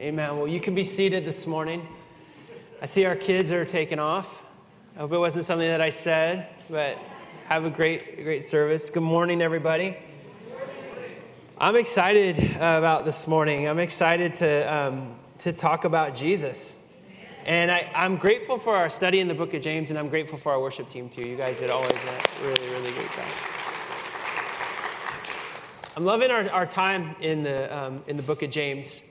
Amen. Well, you can be seated this morning. I see our kids are taking off. I hope it wasn't something that I said, but have a great, great service. Good morning, everybody. I'm excited about this morning. I'm excited to, um, to talk about Jesus. And I, am grateful for our study in the book of James, and I'm grateful for our worship team, too. You guys did always a really, really great job. I'm loving our, our time in the, um, in the book of James.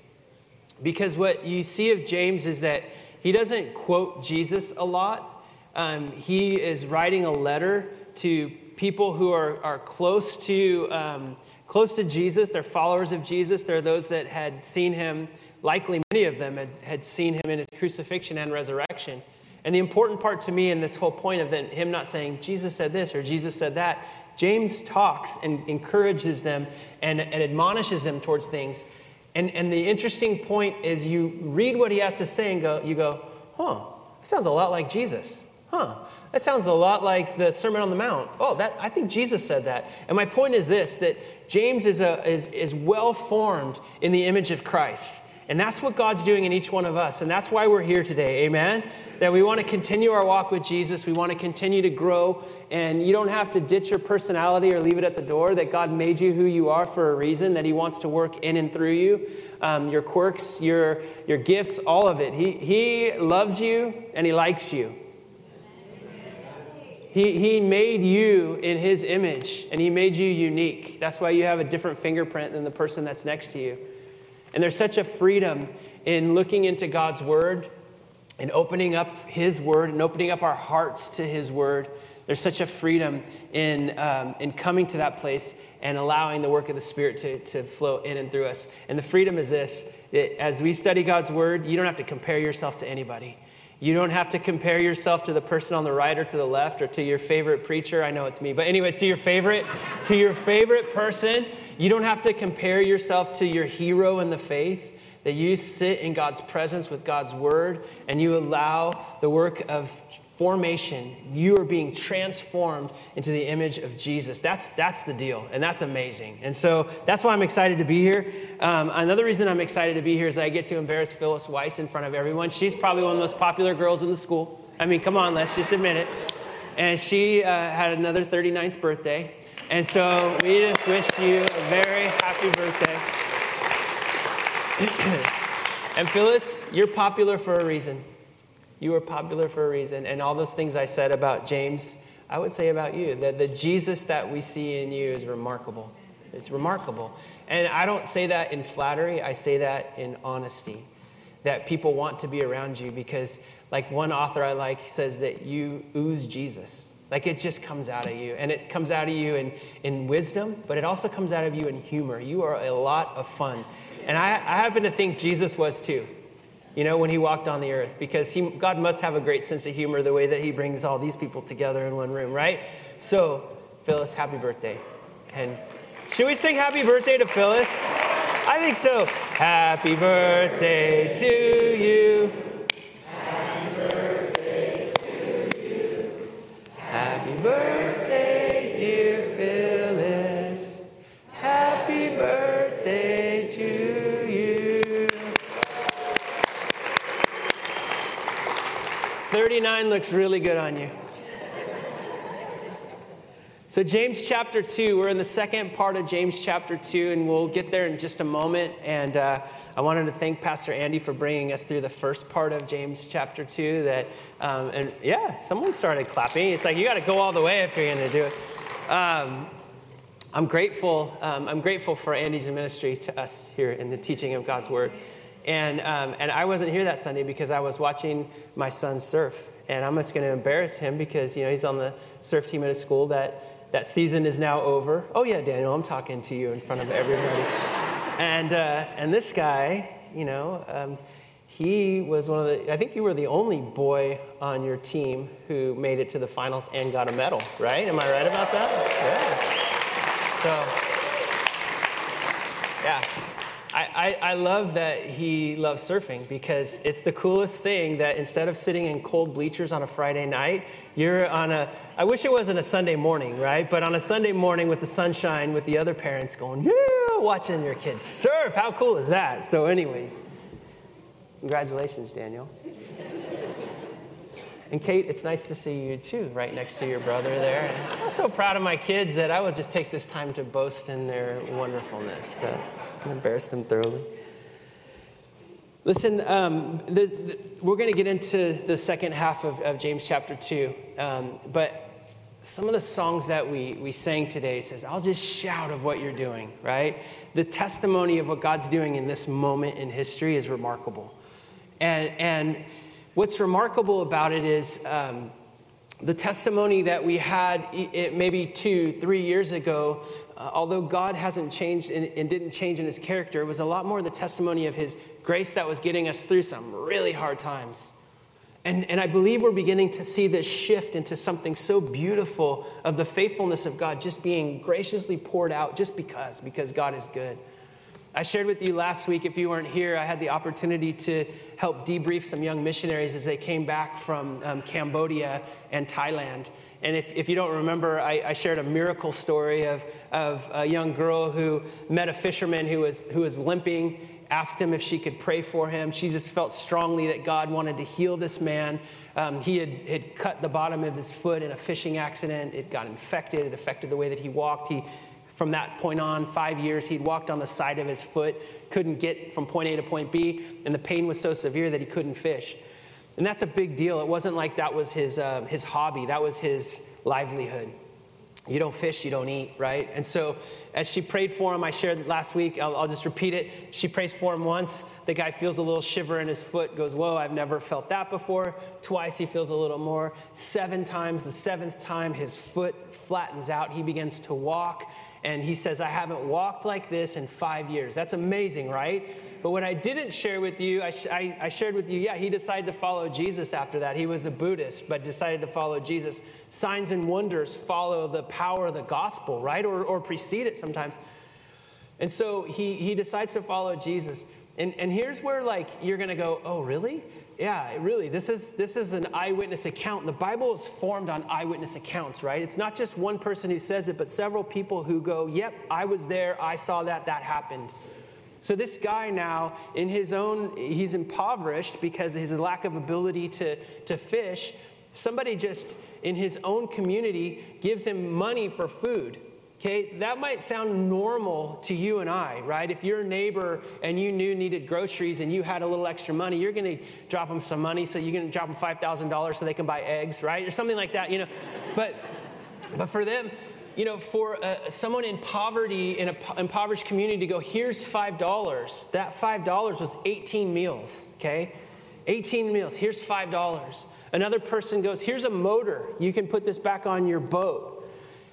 Because what you see of James is that he doesn't quote Jesus a lot. Um, he is writing a letter to people who are, are close to um, close to Jesus. They're followers of Jesus. They're those that had seen him. Likely, many of them had, had seen him in his crucifixion and resurrection. And the important part to me in this whole point of him not saying Jesus said this or Jesus said that, James talks and encourages them and, and admonishes them towards things and, and the interesting point is you read what he has to say and go, you go, huh, that sounds a lot like Jesus. Huh, that sounds a lot like the Sermon on the Mount. Oh, that, I think Jesus said that. And my point is this that James is, a, is, is well formed in the image of Christ. And that's what God's doing in each one of us. And that's why we're here today. Amen? That we want to continue our walk with Jesus. We want to continue to grow. And you don't have to ditch your personality or leave it at the door. That God made you who you are for a reason, that He wants to work in and through you. Um, your quirks, your, your gifts, all of it. He, he loves you and He likes you. He, he made you in His image and He made you unique. That's why you have a different fingerprint than the person that's next to you. And there's such a freedom in looking into God's Word and opening up His Word and opening up our hearts to His Word. There's such a freedom in, um, in coming to that place and allowing the work of the Spirit to, to flow in and through us. And the freedom is this that as we study God's Word, you don't have to compare yourself to anybody. You don't have to compare yourself to the person on the right or to the left or to your favorite preacher. I know it's me, but anyways, to your favorite, to your favorite person. You don't have to compare yourself to your hero in the faith. That you sit in God's presence with God's word and you allow the work of formation. You are being transformed into the image of Jesus. That's, that's the deal, and that's amazing. And so that's why I'm excited to be here. Um, another reason I'm excited to be here is I get to embarrass Phyllis Weiss in front of everyone. She's probably one of the most popular girls in the school. I mean, come on, let's just admit it. And she uh, had another 39th birthday. And so we just wish you a very happy birthday. and Phyllis, you're popular for a reason. You are popular for a reason. And all those things I said about James, I would say about you that the Jesus that we see in you is remarkable. It's remarkable. And I don't say that in flattery, I say that in honesty. That people want to be around you because, like one author I like says that you ooze Jesus. Like it just comes out of you. And it comes out of you in, in wisdom, but it also comes out of you in humor. You are a lot of fun. And I, I happen to think Jesus was too, you know, when he walked on the earth, because he, God must have a great sense of humor the way that he brings all these people together in one room, right? So, Phyllis, happy birthday. And should we sing happy birthday to Phyllis? I think so. Happy birthday to you. Happy birthday to you. Happy birthday, 39 looks really good on you. So, James chapter 2, we're in the second part of James chapter 2, and we'll get there in just a moment. And uh, I wanted to thank Pastor Andy for bringing us through the first part of James chapter 2. That, um, and yeah, someone started clapping. It's like you got to go all the way if you're going to do it. Um, I'm grateful. Um, I'm grateful for Andy's ministry to us here in the teaching of God's word. And, um, and I wasn't here that Sunday because I was watching my son surf. And I'm just going to embarrass him because, you know, he's on the surf team at a school that that season is now over. Oh, yeah, Daniel, I'm talking to you in front of everybody. and, uh, and this guy, you know, um, he was one of the, I think you were the only boy on your team who made it to the finals and got a medal, right? Am I right about that? Yeah. So, yeah. I, I, love that he loves surfing because it's the coolest thing that instead of sitting in cold bleachers on a Friday night, you're on a, I wish it wasn't a Sunday morning, right? But on a Sunday morning with the sunshine with the other parents going, yeah, watching your kids surf. How cool is that? So, anyways, Congratulations, Daniel. And Kate, it's nice to see you too, right next to your brother there. I'm so proud of my kids that I will just take this time to boast in their wonderfulness, that embarrass them thoroughly. Listen, um, the, the, we're going to get into the second half of, of James chapter 2. Um, but some of the songs that we, we sang today says, I'll just shout of what you're doing, right? The testimony of what God's doing in this moment in history is remarkable. And, and what's remarkable about it is um, the testimony that we had it, maybe two, three years ago, uh, although God hasn't changed and, and didn't change in his character, it was a lot more the testimony of his grace that was getting us through some really hard times. And, and I believe we're beginning to see this shift into something so beautiful of the faithfulness of God just being graciously poured out just because, because God is good. I shared with you last week, if you weren't here, I had the opportunity to help debrief some young missionaries as they came back from um, Cambodia and Thailand. And if, if you don't remember, I, I, shared a miracle story of, of a young girl who met a fisherman who was, who was limping, asked him if she could pray for him. She just felt strongly that God wanted to heal this man. Um, he had, had cut the bottom of his foot in a fishing accident. It got infected. It affected the way that he walked. He from that point on, five years, he'd walked on the side of his foot, couldn't get from point A to point B, and the pain was so severe that he couldn't fish. And that's a big deal. It wasn't like that was his, uh, his hobby, that was his livelihood. You don't fish, you don't eat, right? And so, as she prayed for him, I shared last week, I'll, I'll, just repeat it. She prays for him once. The guy feels a little shiver in his foot, goes, Whoa, I've never felt that before. Twice, he feels a little more. Seven times, the seventh time, his foot flattens out. He begins to walk and he says, I haven't walked like this in five years. That's amazing, right? But what I didn't share with you, I, I, I, shared with you, yeah, he decided to follow Jesus after that. He was a Buddhist, but decided to follow Jesus. Signs and wonders follow the power of the gospel, right? Or, or precede it sometimes. And so he, he decides to follow Jesus. And, and here's where, like, you're going to go, oh, really? Yeah, really. This is this is an eyewitness account. The Bible is formed on eyewitness accounts, right? It's not just one person who says it, but several people who go, "Yep, I was there. I saw that. That happened." So this guy now, in his own, he's impoverished because of his lack of ability to to fish. Somebody just in his own community gives him money for food. Okay, that might sound normal to you and I, right? If you're neighbor and you knew needed groceries and you had a little extra money, you're to drop them some money, so you're to drop them five thousand dollars so they can buy eggs, right, or something like that, you know. But, but for them, you know, for uh, someone in poverty in an impoverished community to go, here's five dollars. That five dollars was 18 meals. Okay, 18 meals. Here's five dollars. Another person goes, here's a motor. You can put this back on your boat.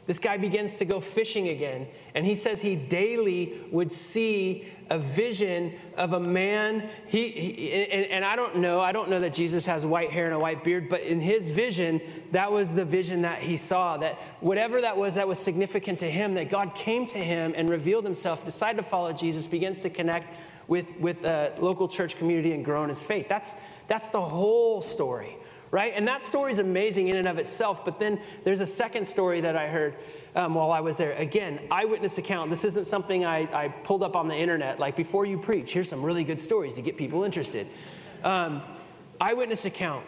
This guy begins to go fishing again, and he says he daily would see a vision of a man. He, he and, and, I don't know, I don't know that Jesus has white hair and a white beard, but in his vision, that was the vision that he saw. That whatever that was that was significant to him, that God came to him and revealed himself, decided to follow Jesus, begins to connect with, with a local church community and grow in his faith. That's, that's the whole story right? And that story is amazing in and of itself. But then there's a second story that I heard um, while I was there. Again, eyewitness account. This isn't something I, I, pulled up on the internet. Like, before you preach, here's some really good stories to get people interested. Um, eyewitness account.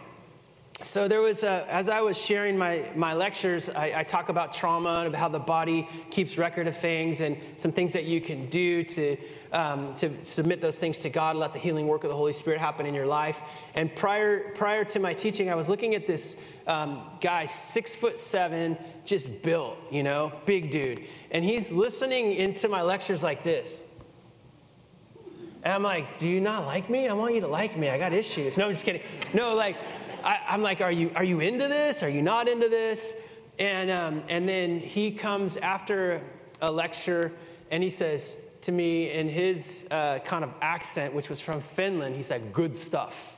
So there was, a, as I was sharing my, my lectures, I, I, talk about trauma and about how the body keeps record of things and some things that you can do to, um, to submit those things to God, let the healing work of the Holy Spirit happen in your life. And prior, prior to my teaching, I was looking at this um, guy, six foot seven, just built, you know, big dude. And he's listening into my lectures like this. And I'm like, do you not like me? I want you to like me. I got issues. No, I'm just kidding. No, like, I, am like, are you, are you into this? Are you not into this? And, um, and then he comes after a lecture and he says to me in his uh, kind of accent, which was from Finland, he said, good stuff.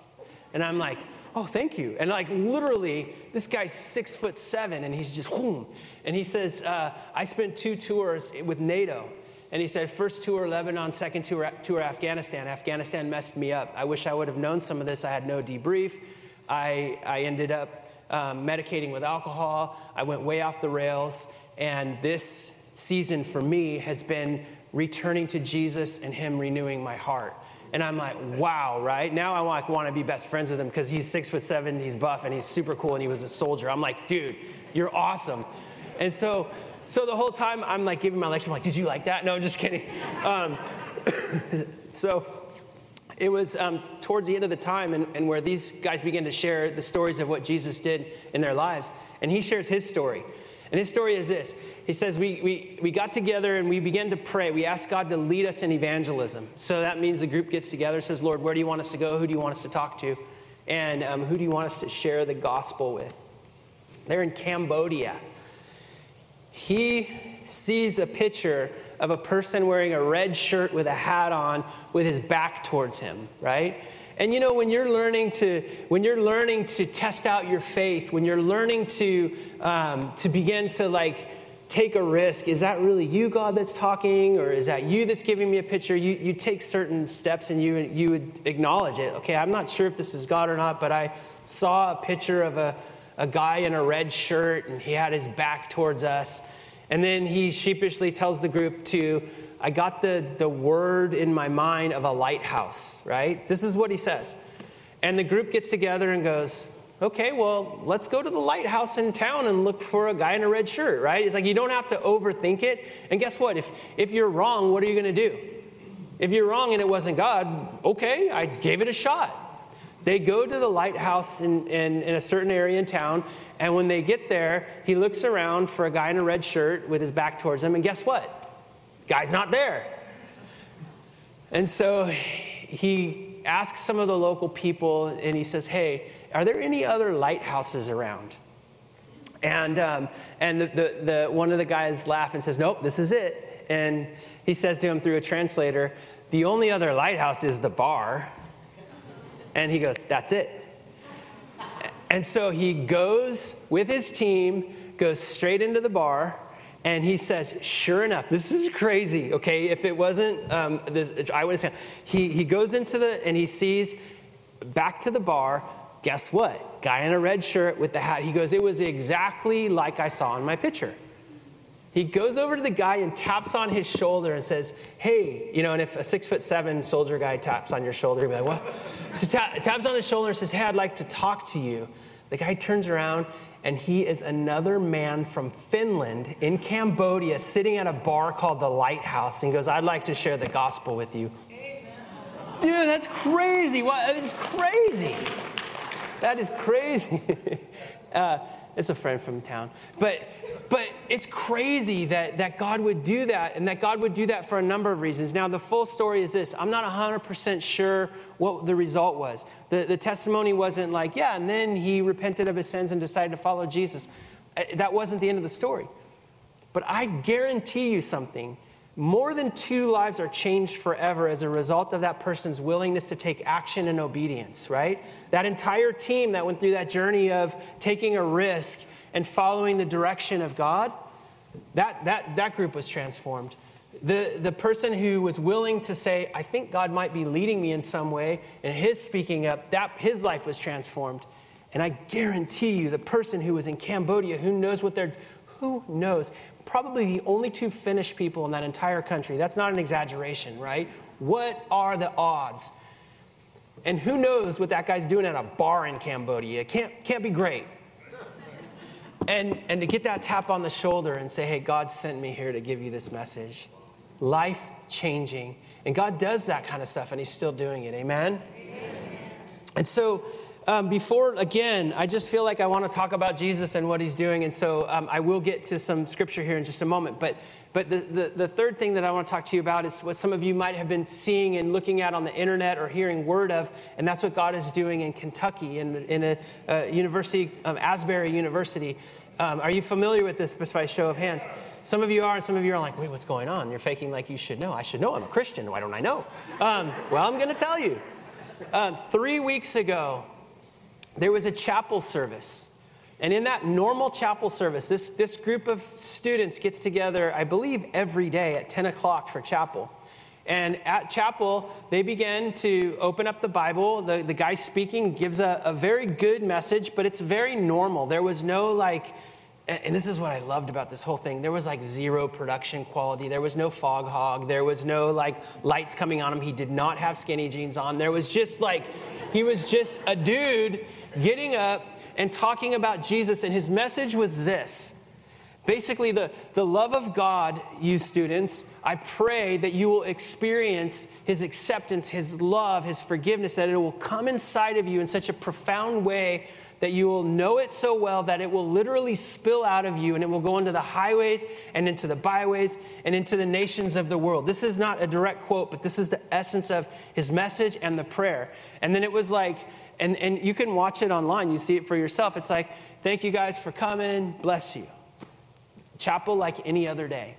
And I'm like, oh, thank you. And like literally, this guy's six foot seven and he's just, boom. And he says, uh, I spent two tours with NATO. And he said, first tour Lebanon, second tour, tour Afghanistan. Afghanistan messed me up. I wish I would have known some of this. I had no debrief. I, I ended up um, medicating with alcohol. I went way off the rails. And this season for me has been returning to Jesus and Him renewing my heart. And I'm like, wow, right? Now I like, want to be best friends with him because he's six foot seven, he's buff, and he's super cool, and he was a soldier. I'm like, dude, you're awesome. And so, so the whole time I'm like giving my lecture, I'm like, did you like that? No, I'm just kidding. Um, so it was um, towards the end of the time and, and where these guys began to share the stories of what Jesus did in their lives. And he shares his story. And his story is this He says, we, we, we got together and we began to pray. We asked God to lead us in evangelism. So that means the group gets together, says, Lord, where do you want us to go? Who do you want us to talk to? And um, who do you want us to share the gospel with? They're in Cambodia. He sees a picture of a person wearing a red shirt with a hat on with his back towards him, right? And you know, when you're learning to when you're learning to test out your faith, when you're learning to um, to begin to like take a risk, is that really you, God, that's talking, or is that you that's giving me a picture? You you take certain steps and you you would acknowledge it. Okay, I'm not sure if this is God or not, but I saw a picture of a a guy in a red shirt and he had his back towards us. And then he sheepishly tells the group to I got the, the word in my mind of a lighthouse, right? This is what he says. And the group gets together and goes, okay, well, let's go to the lighthouse in town and look for a guy in a red shirt, right? It's like you don't have to overthink it. And guess what? If, if you're wrong, what are you going to do? If you're wrong and it wasn't God, okay, I gave it a shot. They go to the lighthouse in, in, in, a certain area in town, and when they get there, he looks around for a guy in a red shirt with his back towards him, and guess what? Guy's not there. And so he asks some of the local people and he says, Hey, are there any other lighthouses around? And, um, and the, the, the, one of the guys laughs and says, Nope, this is it. And he says to him through a translator, The only other lighthouse is the bar. And he goes, That's it. And so he goes with his team, goes straight into the bar, and he says, sure enough, this is crazy, okay? If it wasn't um, this eyewitness account, he, he goes into the, and he sees back to the bar, guess what? Guy in a red shirt with the hat. He goes, it was exactly like I saw in my picture. He goes over to the guy and taps on his shoulder and says, Hey, you know, and if a six foot seven soldier guy taps on your shoulder, you'd be like, What? So taps on his shoulder and says, Hey, I'd like to talk to you. The guy turns around and he is another man from Finland in Cambodia sitting at a bar called the Lighthouse and goes, I'd like to share the gospel with you. Amen. Dude, that's crazy. What? It's crazy. That is crazy. uh, it's a friend from town. But but it's crazy that, that God would do that and that God would do that for a number of reasons. Now, the full story is this I'm not 100% sure what the result was. The, the testimony wasn't like, yeah, and then he repented of his sins and decided to follow Jesus. Uh, that wasn't the end of the story. But I guarantee you something more than two lives are changed forever as a result of that person's willingness to take action and obedience, right? That entire team that went through that journey of taking a risk and following the direction of God, that, that, that group was transformed. The, the person who was willing to say, I think God might be leading me in some way, and his speaking up, that, his life was transformed. And I guarantee you, the person who was in Cambodia, who knows what they're, who knows? Probably the only two Finnish people in that entire country. That's not an exaggeration, right? What are the odds? And who knows what that guy's doing at a bar in Cambodia? It can't, can't be great. And, and to get that tap on the shoulder and say, hey, God sent me here to give you this message. Life changing. And God does that kind of stuff, and He's still doing it. Amen? Amen. And so, um, before, again, I just feel like I want to talk about Jesus and what He's doing. And so um, I will get to some scripture here in just a moment. But, but the, the, the, third thing that I want to talk to you about is what some of you might have been seeing and looking at on the internet or hearing word of. And that's what God is doing in Kentucky, in, in a, a university, um, Asbury University. Um, are you familiar with this by show of hands? Some of you are, and some of you are like, wait, what's going on? You're faking like you should know. I should know. I'm a Christian. Why don't I know? Um, well, I'm going to tell you. Uh, three weeks ago, there was a chapel service. And in that normal chapel service, this, this group of students gets together, I believe, every day at 10 o'clock for chapel. And at chapel, they begin to open up the Bible. The, the guy speaking gives a, a very good message, but it's very normal. There was no like, and this is what I loved about this whole thing. There was like zero production quality. There was no fog hog. There was no like lights coming on him. He did not have skinny jeans on. There was just like, he was just a dude getting up and talking about Jesus. And his message was this basically, the, the love of God, you students, I pray that you will experience his acceptance, his love, his forgiveness, that it will come inside of you in such a profound way that you will know it so well that it will literally spill out of you and it will go into the highways and into the byways and into the nations of the world. This is not a direct quote, but this is the essence of his message and the prayer. And then it was like, and, and you can watch it online, you see it for yourself. It's like, thank you guys for coming, bless you. Chapel like any other day.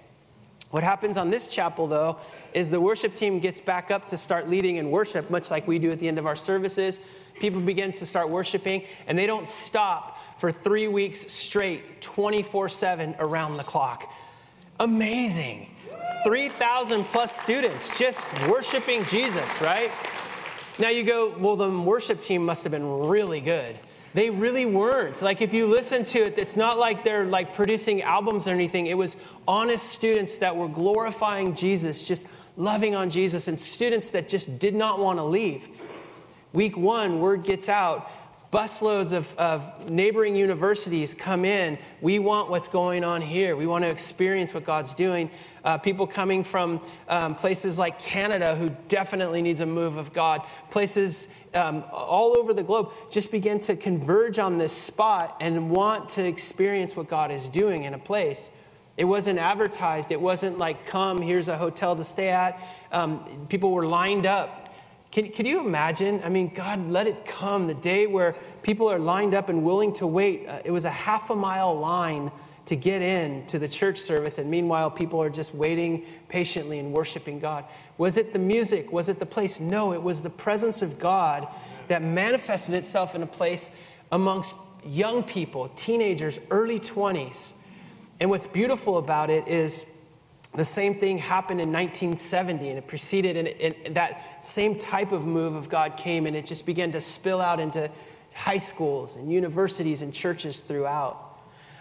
What happens on this chapel, though, is the worship team gets back up to start leading in worship, much like we do at the end of our services. People begin to start worshiping, and they don't stop for three weeks straight, 24 7 around the clock. Amazing. 3,000 plus students just worshiping Jesus, right? Now you go, well, the worship team must have been really good. They really weren't. Like if you listen to it, it's not like they're like producing albums or anything. It was honest students that were glorifying Jesus, just loving on Jesus, and students that just did not want to leave. Week one, word gets out. Busloads of, of neighboring universities come in. We want what's going on here. We want to experience what God's doing. Uh, people coming from um, places like Canada who definitely needs a move of God. Places um, all over the globe just begin to converge on this spot and want to experience what God is doing in a place. It wasn't advertised. It wasn't like, come, here's a hotel to stay at. Um, people were lined up can, can you imagine? I mean, God, let it come the day where people are lined up and willing to wait. Uh, it was a half a mile line to get in to the church service, and meanwhile, people are just waiting patiently and worshiping God. Was it the music? Was it the place? No, it was the presence of God that manifested itself in a place amongst young people, teenagers, early 20s. And what's beautiful about it is the same thing happened in 1970, and it preceded, and, and that same type of move of God came, and it just began to spill out into high schools and universities and churches throughout.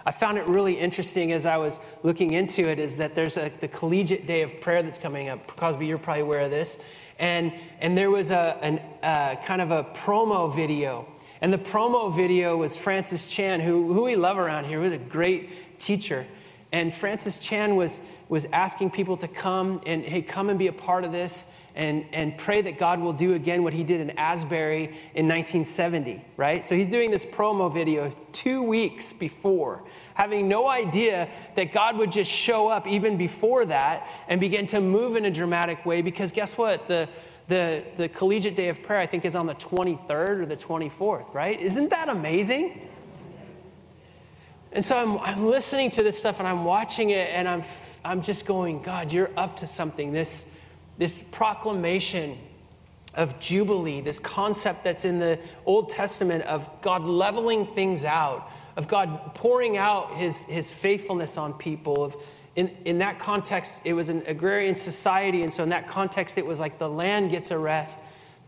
I found it really interesting as I was looking into it is that there's a, the collegiate day of prayer that's coming up. Cosby, you're probably aware of this. And, and there was a an, uh, kind of a promo video. And the promo video was Francis Chan, who, who we love around here, who's a great teacher. And Francis Chan was, was asking people to come and, hey, come and be a part of this and, and pray that God will do again what he did in Asbury in 1970, right? So he's doing this promo video two weeks before, having no idea that God would just show up even before that and begin to move in a dramatic way because guess what? The, the, the collegiate day of prayer, I think, is on the 23rd or the 24th, right? Isn't that amazing? And so I'm, I'm listening to this stuff and I'm watching it and I'm, I'm just going, God, you're up to something. This, this proclamation of Jubilee, this concept that's in the Old Testament of God leveling things out, of God pouring out his, his faithfulness on people. Of, in, in that context, it was an agrarian society. And so, in that context, it was like the land gets a rest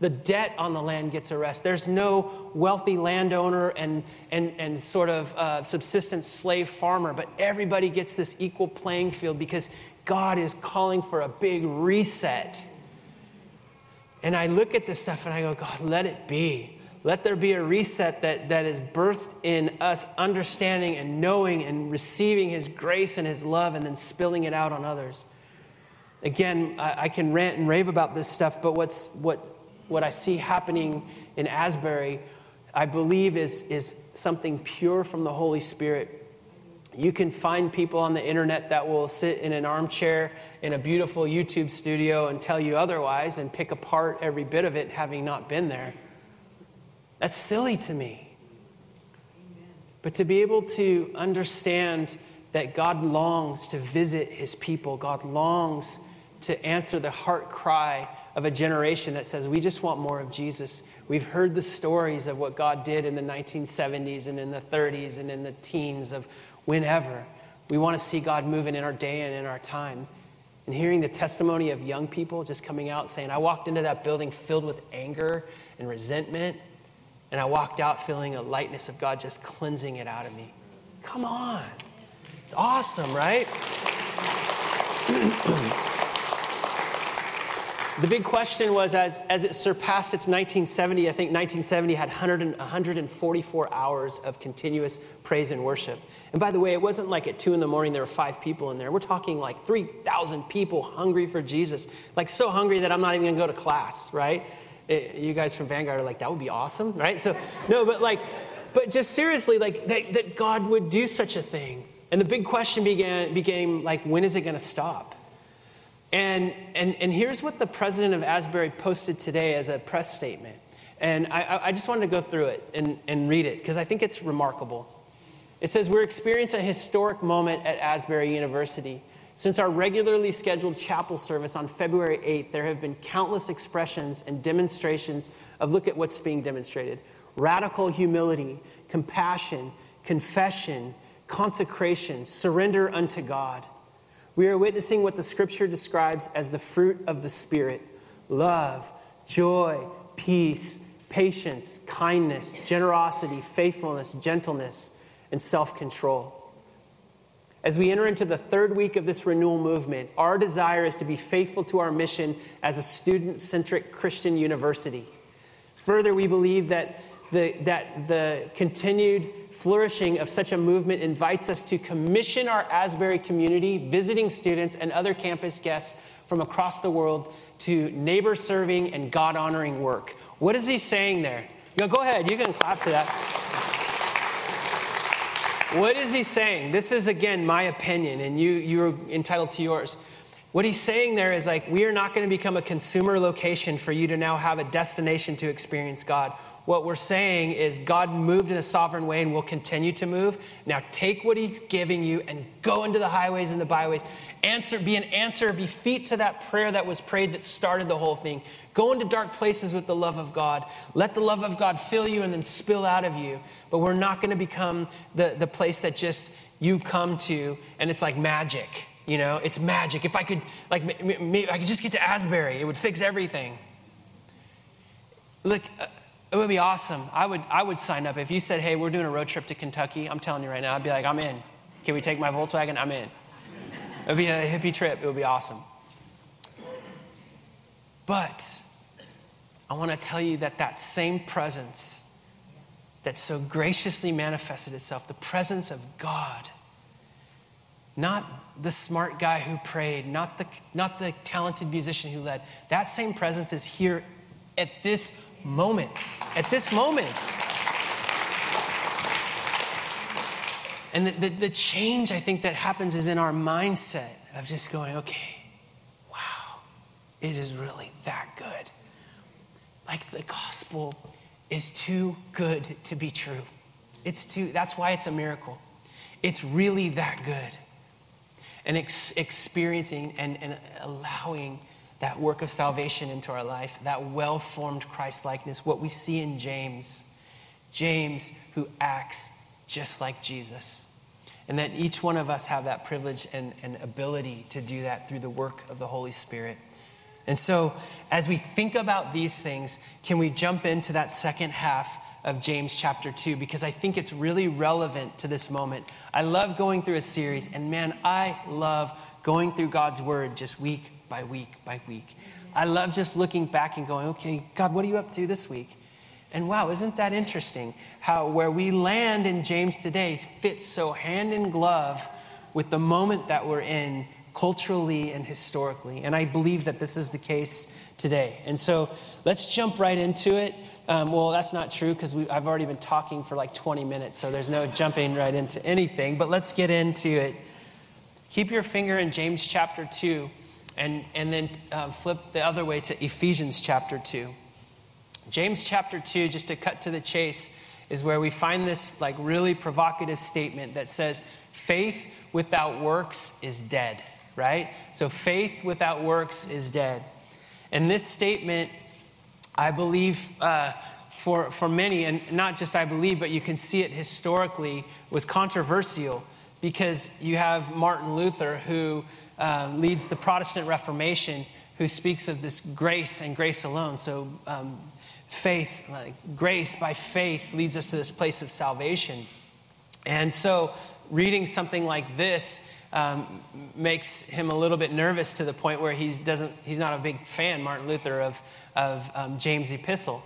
the debt on the land gets arrested. There's no wealthy landowner and, and, and sort of uh, subsistence slave farmer, but everybody gets this equal playing field because God is calling for a big reset. And I look at this stuff and I go, God, let it be. Let there be a reset that, that is birthed in us understanding and knowing and receiving His grace and His love and then spilling it out on others. Again, I, I can rant and rave about this stuff, but what's, what what I see happening in Asbury, I believe is, is something pure from the Holy Spirit. You can find people on the internet that will sit in an armchair in a beautiful YouTube studio and tell you otherwise and pick apart every bit of it having not been there. That's silly to me. But to be able to understand that God longs to visit his people, God longs to answer the heart cry of a generation that says, we just want more of Jesus. We've heard the stories of what God did in the 1970s and in the 30s and in the teens of whenever. We want to see God moving in our day and in our time. And hearing the testimony of young people just coming out saying, I walked into that building filled with anger and resentment, and I walked out feeling a lightness of God just cleansing it out of me. Come on. It's awesome, right? the big question was as, as it surpassed its 1970, I think 1970 had 100 and, 144 hours of continuous praise and worship. And by the way, it wasn't like at 2 in the morning there were five people in there. We're talking like 3,000 people hungry for Jesus. Like so hungry that I'm not even going to go to class, right? It, you guys from Vanguard are like, that would be awesome, right? So, no, but like, but just seriously, like that, that God would do such a thing. And the big question began, became like, when is it going to stop? And, and, and here's what the president of Asbury posted today as a press statement. And I, I just wanted to go through it and, and read it because I think it's remarkable. It says, We're experiencing a historic moment at Asbury University. Since our regularly scheduled chapel service on February 8th, there have been countless expressions and demonstrations of look at what's being demonstrated radical humility, compassion, confession, consecration, surrender unto God. We are witnessing what the scripture describes as the fruit of the Spirit love, joy, peace, patience, kindness, generosity, faithfulness, gentleness, and self control. As we enter into the third week of this renewal movement, our desire is to be faithful to our mission as a student centric Christian university. Further, we believe that the, that the continued flourishing of such a movement invites us to commission our Asbury community, visiting students, and other campus guests from across the world to neighbor serving and God honoring work. What is he saying there? Go ahead, you can clap to that. What is he saying? This is, again, my opinion, and you, you're entitled to yours. What he's saying there is like, we are not going to become a consumer location for you to now have a destination to experience God. What we're saying is God moved in a sovereign way and will continue to move. Now take what he's giving you and go into the highways and the byways. Answer, be an answer, be feet to that prayer that was prayed that started the whole thing. Go into dark places with the love of God. Let the love of God fill you and then spill out of you. But we're not going to become the, the place that just you come to and it's like magic. You know, it's magic. If I could, like, maybe I could just get to Asbury, it would fix everything. Look, uh, it would be awesome. I would, I would sign up. If you said, hey, we're doing a road trip to Kentucky, I'm telling you right now, I'd be like, I'm in. Can we take my Volkswagen? I'm in. It would be a hippie trip. It would be awesome. But I want to tell you that that same presence that so graciously manifested itself, the presence of God, not the smart guy who prayed, not the, not the talented musician who led, that same presence is here at this moment. at this moment. And the, the, the, change I think that happens is in our mindset of just going, okay, wow, it is really that good. Like the gospel is too good to be true. It's too, that's why it's a miracle. It's really that good. And ex- experiencing and, and allowing that work of salvation into our life, that well formed Christ likeness, what we see in James. James, who acts just like Jesus. And that each one of us have that privilege and, and ability to do that through the work of the Holy Spirit. And so, as we think about these things, can we jump into that second half of James chapter 2? Because I think it's really relevant to this moment. I love going through a series, and man, I love going through God's word just week by week by week. I love just looking back and going, okay, God, what are you up to this week? And wow, isn't that interesting how where we land in James today fits so hand in glove with the moment that we're in culturally and historically. And I believe that this is the case today. And so let's jump right into it. Um, well, that's not true because I've already been talking for like 20 minutes, so there's no jumping right into anything. But let's get into it. Keep your finger in James chapter 2 and, and then uh, flip the other way to Ephesians chapter 2. James chapter 2, just to cut to the chase, is where we find this like really provocative statement that says, faith without works is dead, right? So faith without works is dead. And this statement, I believe, uh, for, for many, and not just I believe, but you can see it historically, was controversial because you have Martin Luther who uh, leads the Protestant Reformation, who speaks of this grace and grace alone. So, um, faith, like grace by faith, leads us to this place of salvation. And so, reading something like this um, makes him a little bit nervous to the point where he doesn't, he's not a big fan, Martin Luther, of, of um, James' epistle.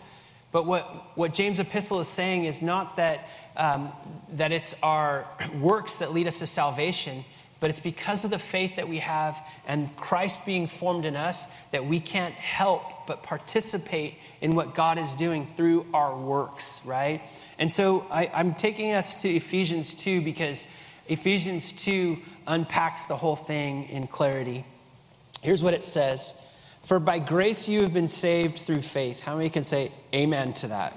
But what, what James' epistle is saying is not that, um, that it's our works that lead us to salvation, but it's because of the faith that we have and Christ being formed in us that we can't help but participate in what God is doing through our works, right? And so I, I'm taking us to Ephesians 2 because Ephesians 2 unpacks the whole thing in clarity. Here's what it says for by grace you have been saved through faith. How many can say amen to that?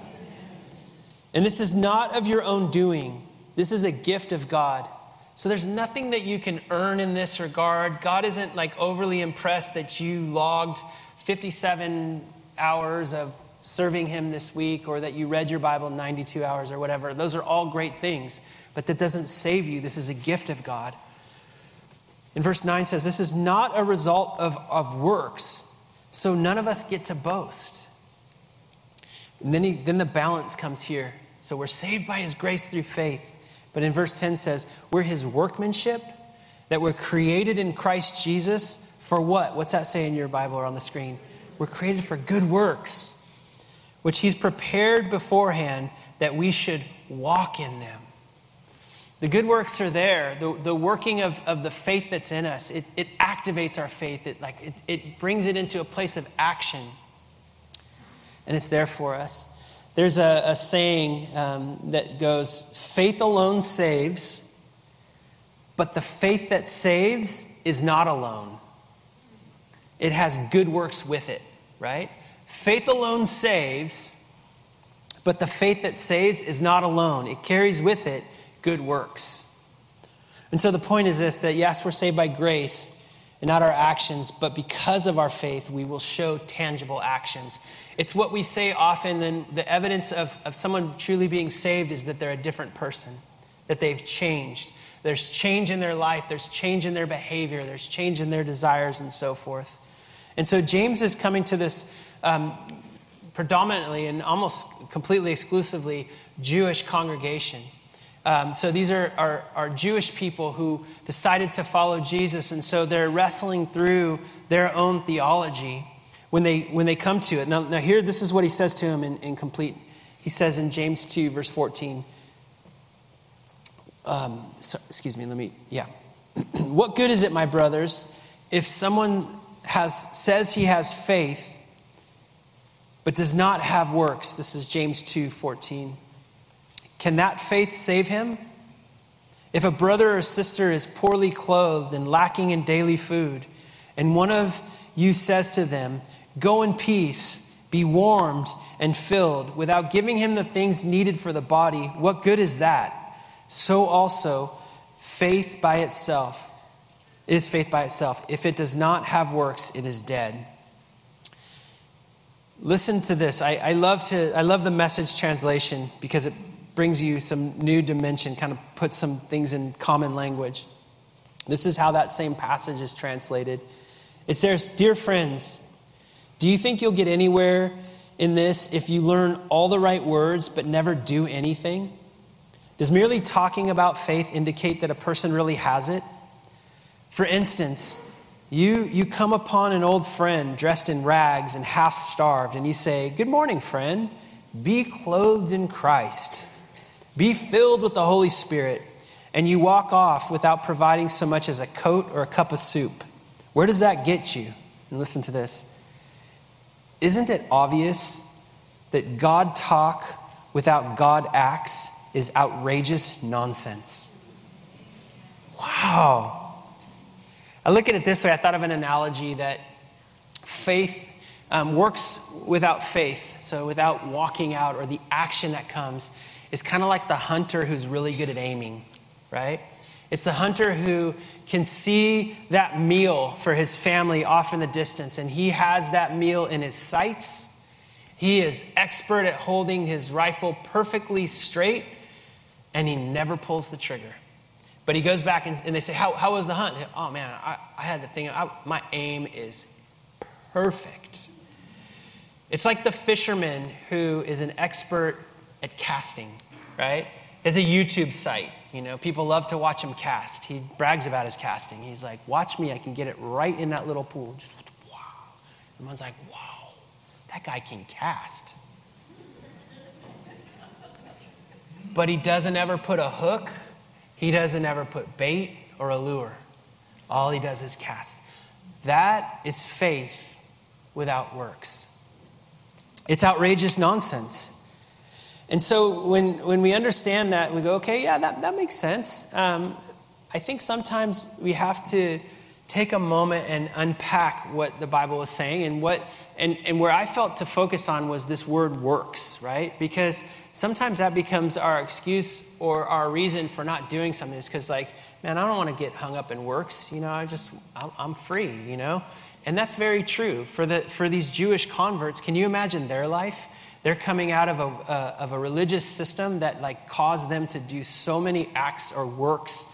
And this is not of your own doing, this is a gift of God. So there's nothing that you can earn in this regard. God isn't like overly impressed that you logged 57 hours of serving Him this week or that you read your Bible 92 hours or whatever. Those are all great things, but that doesn't save you. This is a gift of God. In verse 9 says, This is not a result of, of works so none of us get to boast. And then, he, then the balance comes here. So we're saved by his grace through faith. But in verse 10 says, we're his workmanship, that we're created in Christ Jesus for what? What's that say in your Bible or on the screen? We're created for good works, which he's prepared beforehand that we should walk in them. The good works are there. The, the working of, of the faith that's in us, it, it activates our faith. It, like, it, it brings it into a place of action. And it's there for us. There's a, a saying um, that goes faith alone saves, but the faith that saves is not alone. It has good works with it, right? Faith alone saves, but the faith that saves is not alone. It carries with it good works. And so the point is this that yes, we're saved by grace and not our actions, but because of our faith, we will show tangible actions. It's what we say often, and the evidence of, of someone truly being saved is that they're a different person, that they've changed. There's change in their life, there's change in their behavior, there's change in their desires, and so forth. And so James is coming to this um, predominantly and almost completely exclusively Jewish congregation. Um, so these are, are, are, Jewish people who decided to follow Jesus, and so they're wrestling through their own theology when they, when they come to it. Now, now here, this is what he says to them in, in complete. He says in James 2, verse 14. Um, so, excuse me, let me, yeah. what good is it, my brothers, if someone has, says he has faith, but does not have works? This is James 2, 14. Can that faith save him? If a brother or sister is poorly clothed and lacking in daily food, and one of you says to them, Go in peace, be warmed and filled, without giving him the things needed for the body, what good is that? So also, faith by itself is faith by itself. If it does not have works, it is dead. Listen to this. I, I, love to I love the message translation because it brings you some new dimension, kind of puts some things in common language. This is how that same passage is translated. It says, Dear friends, do you think you'll get anywhere in this if you learn all the right words but never do anything? Does merely talking about faith indicate that a person really has it? For instance, you, you come upon an old friend dressed in rags and half starved, and you say, Good morning, friend. Be clothed in Christ. Be filled with the Holy Spirit, and you walk off without providing so much as a coat or a cup of soup. Where does that get you? And listen to this. Isn't it obvious that God talk without God acts is outrageous nonsense? Wow. I look at it this way. I thought of an analogy that faith um, works without faith, so without walking out or the action that comes is kind of like the hunter who's really good at aiming, right? It's the hunter who can see that meal for his family off in the distance, and he has that meal in his sights. He is expert at holding his rifle perfectly straight, and he never pulls the trigger. But he goes back and, and they say, how, how was the hunt? Oh man, I, I had the thing, I, my aim is perfect. It's like the fisherman who is an expert at casting, right? has a YouTube site. You know, people love to watch him cast. He brags about his casting. He's like, watch me, I can get it right in that little pool. Just, wow. Everyone's like, wow, that guy can cast. But he doesn't ever put a hook, he doesn't ever put bait or a lure. All he does is cast. That is faith without works. It's outrageous nonsense. And so when, when we understand that, we go, okay, yeah, that, that makes sense. Um, I think sometimes we have to take a moment and unpack what the Bible is saying and what and, and where I felt to focus on was this word works, right? Because sometimes that becomes our excuse or our reason for not doing something is because like, man, I don't want to get hung up in works. You know, I just, I'm, I'm free, you know? And that's very true. For, the, for these Jewish converts, can you imagine their life? They're coming out of a, uh, of a religious system that like caused them to do so many acts or works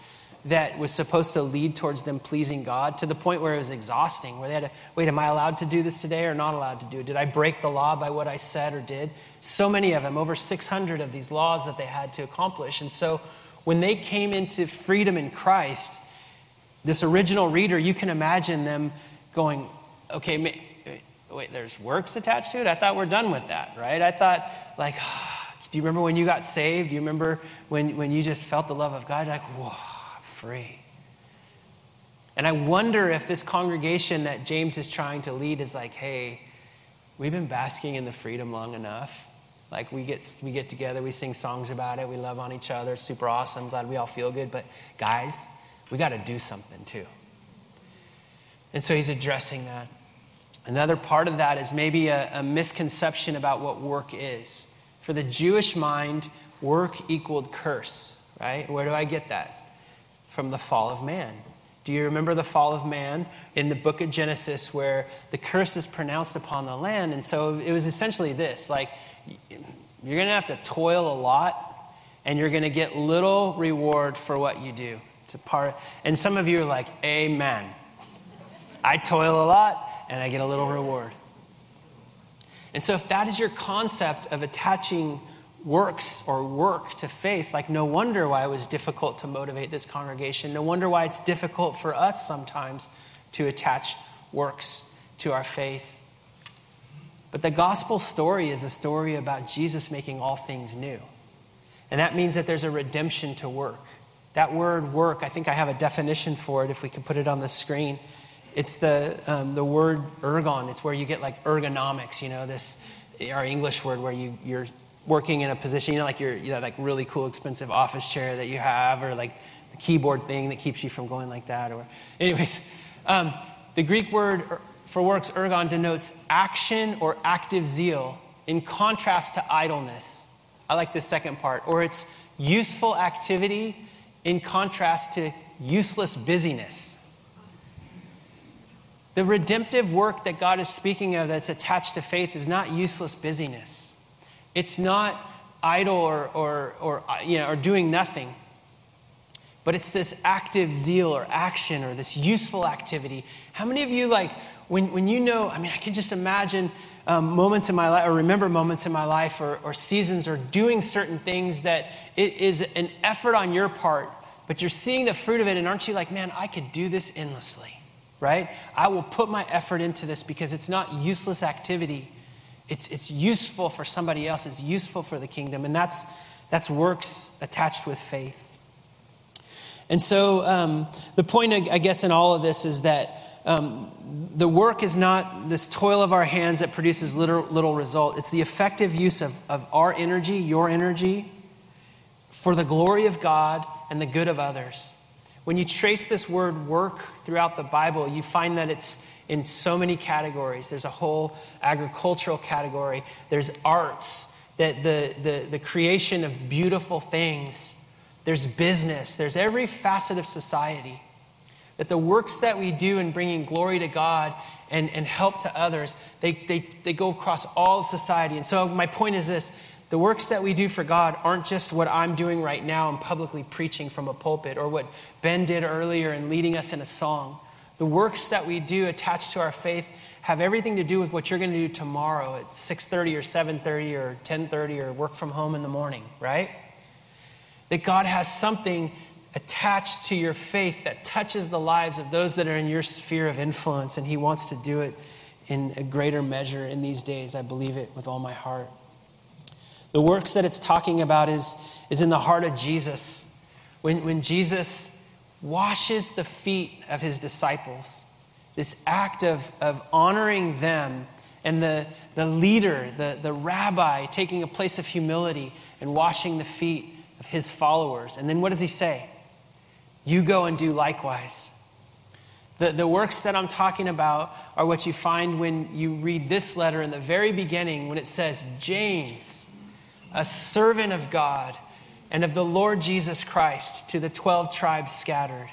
that was supposed to lead towards them pleasing God to the point where it was exhausting, where they had to, wait, am I allowed to do this today or not allowed to do it? Did I break the law by what I said or did? So many of them, over 600 of these laws that they had to accomplish. And so when they came into freedom in Christ, this original reader, you can imagine them going, okay, wait, there's works attached to it? I thought we're done with that, right? I thought, like, do you remember when you got saved? Do you remember when, when you just felt the love of God? Like, whoa, free. And I wonder if this congregation that James is trying to lead is like, hey, we've been basking in the freedom long enough. Like we get we get together, we sing songs about it, we love on each other, super awesome, glad we all feel good. But guys, we got to do something too. And so he's addressing that. Another part of that is maybe a, a misconception about what work is. For the Jewish mind, work equaled curse, right? Where do I get that? From the fall of man. Do you remember the fall of man in the book of Genesis where the curse is pronounced upon the land? And so it was essentially this like, you're going to have to toil a lot and you're going to get little reward for what you do. It's a part, and some of you are like, Amen. I toil a lot and I get a little reward. And so, if that is your concept of attaching works or work to faith, like no wonder why it was difficult to motivate this congregation. No wonder why it's difficult for us sometimes to attach works to our faith. But the gospel story is a story about Jesus making all things new. And that means that there's a redemption to work. That word work, I think I have a definition for it if we can put it on the screen. It's the, um, the word ergon. It's where you get like ergonomics, you know, this, our English word where you, you're working in a position, you know, like your, you know, like really cool, expensive office chair that you have, or like the keyboard thing that keeps you from going like that. Or, anyways, um, the Greek word er, for works, ergon, denotes action or active zeal in contrast to idleness. I like this second part. Or it's useful activity in contrast to useless busyness. The redemptive work that God is speaking of that's attached to faith is not useless busyness. It's not idle or, or, or, you know, or doing nothing. But it's this active zeal or action or this useful activity. How many of you, like, when, when you know, I mean, I can just imagine um, moments in my life, or remember moments in my life, or, or seasons, or doing certain things that it is an effort on your part, but you're seeing the fruit of it, and aren't you like, man, I could do this endlessly? Right? I will put my effort into this because it's not useless activity. It's, it's useful for somebody else, it's useful for the kingdom. And that's, that's works attached with faith. And so um, the point, I guess, in all of this is that um, the work is not this toil of our hands that produces little, little result. It's the effective use of, of our energy, your energy, for the glory of God and the good of others. When you trace this word work throughout the Bible, you find that it's in so many categories. There's a whole agricultural category, there's arts, that the, the, the creation of beautiful things, there's business, there's every facet of society. That the works that we do in bringing glory to God and, and help to others, they, they, they go across all of society. And so, my point is this the works that we do for God aren't just what I'm doing right now and publicly preaching from a pulpit or what Ben did earlier in leading us in a song. The works that we do attached to our faith have everything to do with what you're going to do tomorrow at 6:30 or 7:30 or 10:30 or work from home in the morning, right? that God has something attached to your faith that touches the lives of those that are in your sphere of influence, and He wants to do it in a greater measure in these days. I believe it with all my heart. The works that it's talking about is, is in the heart of Jesus. When, when Jesus washes the feet of his disciples, this act of, of honoring them and the, the leader, the, the rabbi, taking a place of humility and washing the feet of his followers. And then what does he say? You go and do likewise. The, the works that I'm talking about are what you find when you read this letter in the very beginning when it says, James, a servant of God and of the Lord Jesus Christ to the 12 tribes scattered.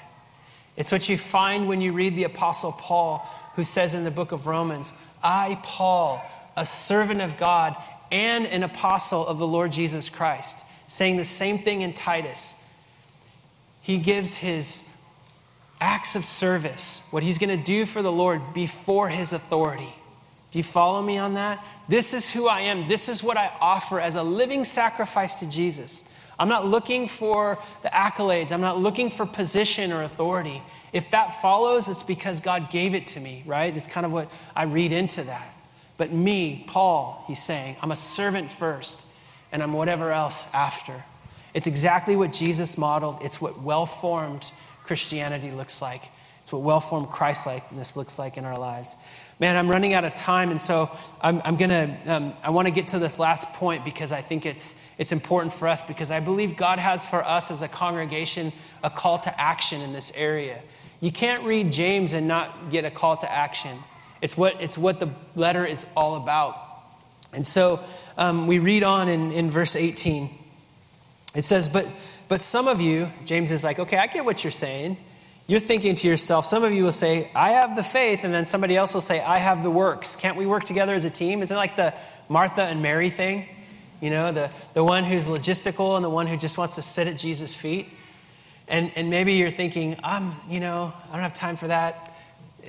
It's what you find when you read the Apostle Paul, who says in the book of Romans, I, Paul, a servant of God and an apostle of the Lord Jesus Christ, saying the same thing in Titus. He gives his acts of service, what he's going to do for the Lord before his authority. Do you follow me on that? This is who I am. This is what I offer as a living sacrifice to Jesus. I'm not looking for the accolades. I'm not looking for position or authority. If that follows, it's because God gave it to me, right? It's kind of what I read into that. But me, Paul, he's saying, I'm a servant first, and I'm whatever else after. It's exactly what Jesus modeled. It's what well formed Christianity looks like. It's what well formed Christ likeness looks like in our lives. Man, I'm running out of time, and so I'm, I'm to, um, I want to get to this last point because I think it's, it's important for us because I believe God has for us as a congregation a call to action in this area. You can't read James and not get a call to action. It's what, it's what the letter is all about. And so um, we read on in, in verse 18. It says, but, but some of you, James is like, okay, I get what you're saying. You're thinking to yourself, some of you will say, I have the faith, and then somebody else will say, I have the works. Can't we work together as a team? Isn't it like the Martha and Mary thing? You know, the, the one who's logistical and the one who just wants to sit at Jesus' feet. And, and maybe you're thinking, I'm, you know, I don't have time for that.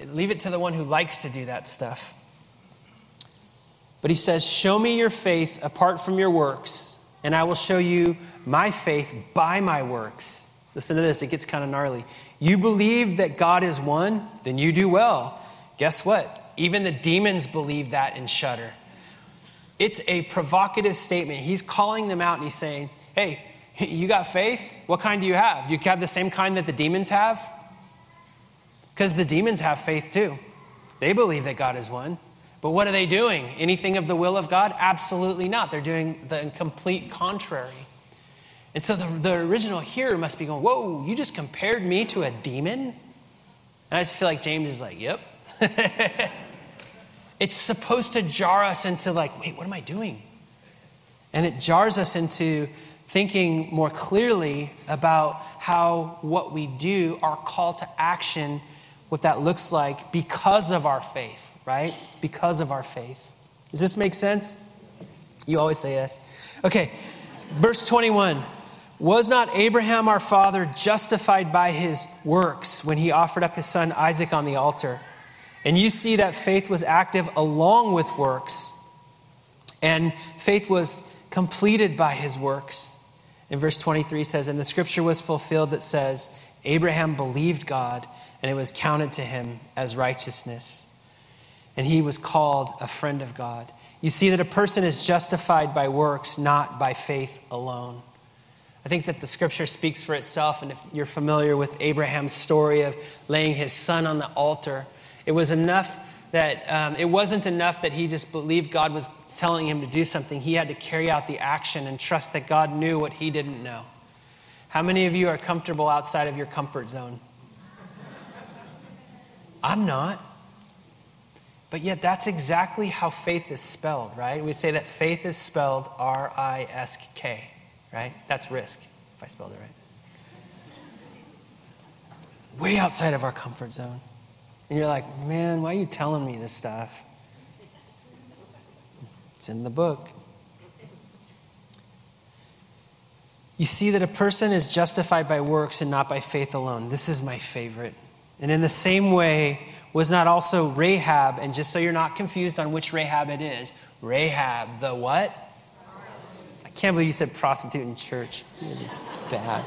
Leave it to the one who likes to do that stuff. But he says, Show me your faith apart from your works, and I will show you my faith by my works. Listen to this, it gets kind of gnarly. You believe that God is one, then you do well. Guess what? Even the demons believe that and shudder. It's a provocative statement. He's calling them out and he's saying, Hey, you got faith? What kind do you have? Do you have the same kind that the demons have? Because the demons have faith too. They believe that God is one. But what are they doing? Anything of the will of God? Absolutely not. They're doing the complete contrary. And so the, the original hearer must be going, Whoa, you just compared me to a demon? And I just feel like James is like, Yep. it's supposed to jar us into, like, wait, what am I doing? And it jars us into thinking more clearly about how what we do, our call to action, what that looks like because of our faith, right? Because of our faith. Does this make sense? You always say yes. Okay, verse 21. Was not Abraham our father justified by his works when he offered up his son Isaac on the altar? And you see that faith was active along with works, and faith was completed by his works. In verse 23 says, And the scripture was fulfilled that says, Abraham believed God, and it was counted to him as righteousness. And he was called a friend of God. You see that a person is justified by works, not by faith alone. I think that the scripture speaks for itself. And if you're familiar with Abraham's story of laying his son on the altar, it was enough that um, it wasn't enough that he just believed God was telling him to do something. He had to carry out the action and trust that God knew what he didn't know. How many of you are comfortable outside of your comfort zone? I'm not. But yet, that's exactly how faith is spelled, right? We say that faith is spelled R I S K right? That's risk, if I spelled it right. Way outside of our comfort zone. And you're like, man, why are you telling me this stuff? It's in the book. You see that a person is justified by works and not by faith alone. This is my favorite. And in the same way, was not also Rahab, and just so you're not confused on which Rahab it is, Rahab, the what? Can't believe you said prostitute in church. bad.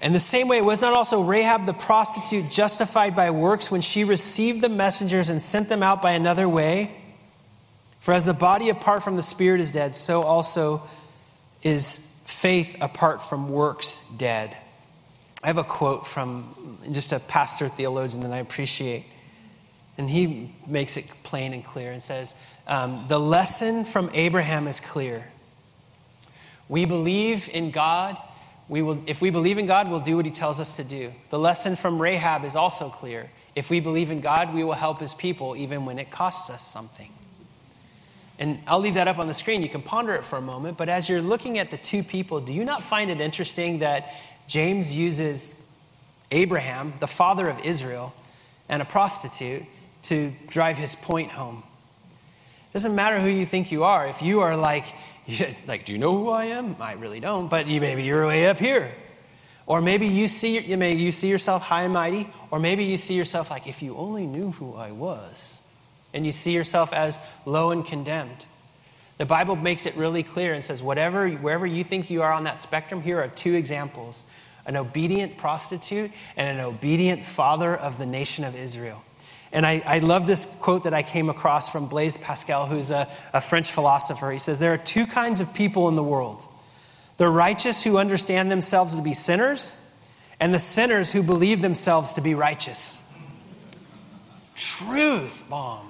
And the same way, was not also Rahab the prostitute justified by works when she received the messengers and sent them out by another way? For as the body apart from the spirit is dead, so also is faith apart from works dead. I have a quote from just a pastor theologian that I appreciate. And he makes it plain and clear and says, um, The lesson from Abraham is clear. We believe in God. We will, if we believe in God, we'll do what he tells us to do. The lesson from Rahab is also clear. If we believe in God, we will help his people even when it costs us something. And I'll leave that up on the screen. You can ponder it for a moment. But as you're looking at the two people, do you not find it interesting that James uses Abraham, the father of Israel, and a prostitute to drive his point home? Doesn't matter who you think you are. If you are like, like, do you know who I am? I really don't, but you, maybe you're way up here. Or maybe you see, you may, you see yourself high and mighty, or maybe you see yourself like, if you only knew who I was, and you see yourself as low and condemned. The Bible makes it really clear and says, whatever, wherever you think you are on that spectrum, here are two examples an obedient prostitute and an obedient father of the nation of Israel. And I, I, love this quote that I came across from Blaise Pascal, who's a, a French philosopher. He says, There are two kinds of people in the world the righteous who understand themselves to be sinners, and the sinners who believe themselves to be righteous. Truth, mom.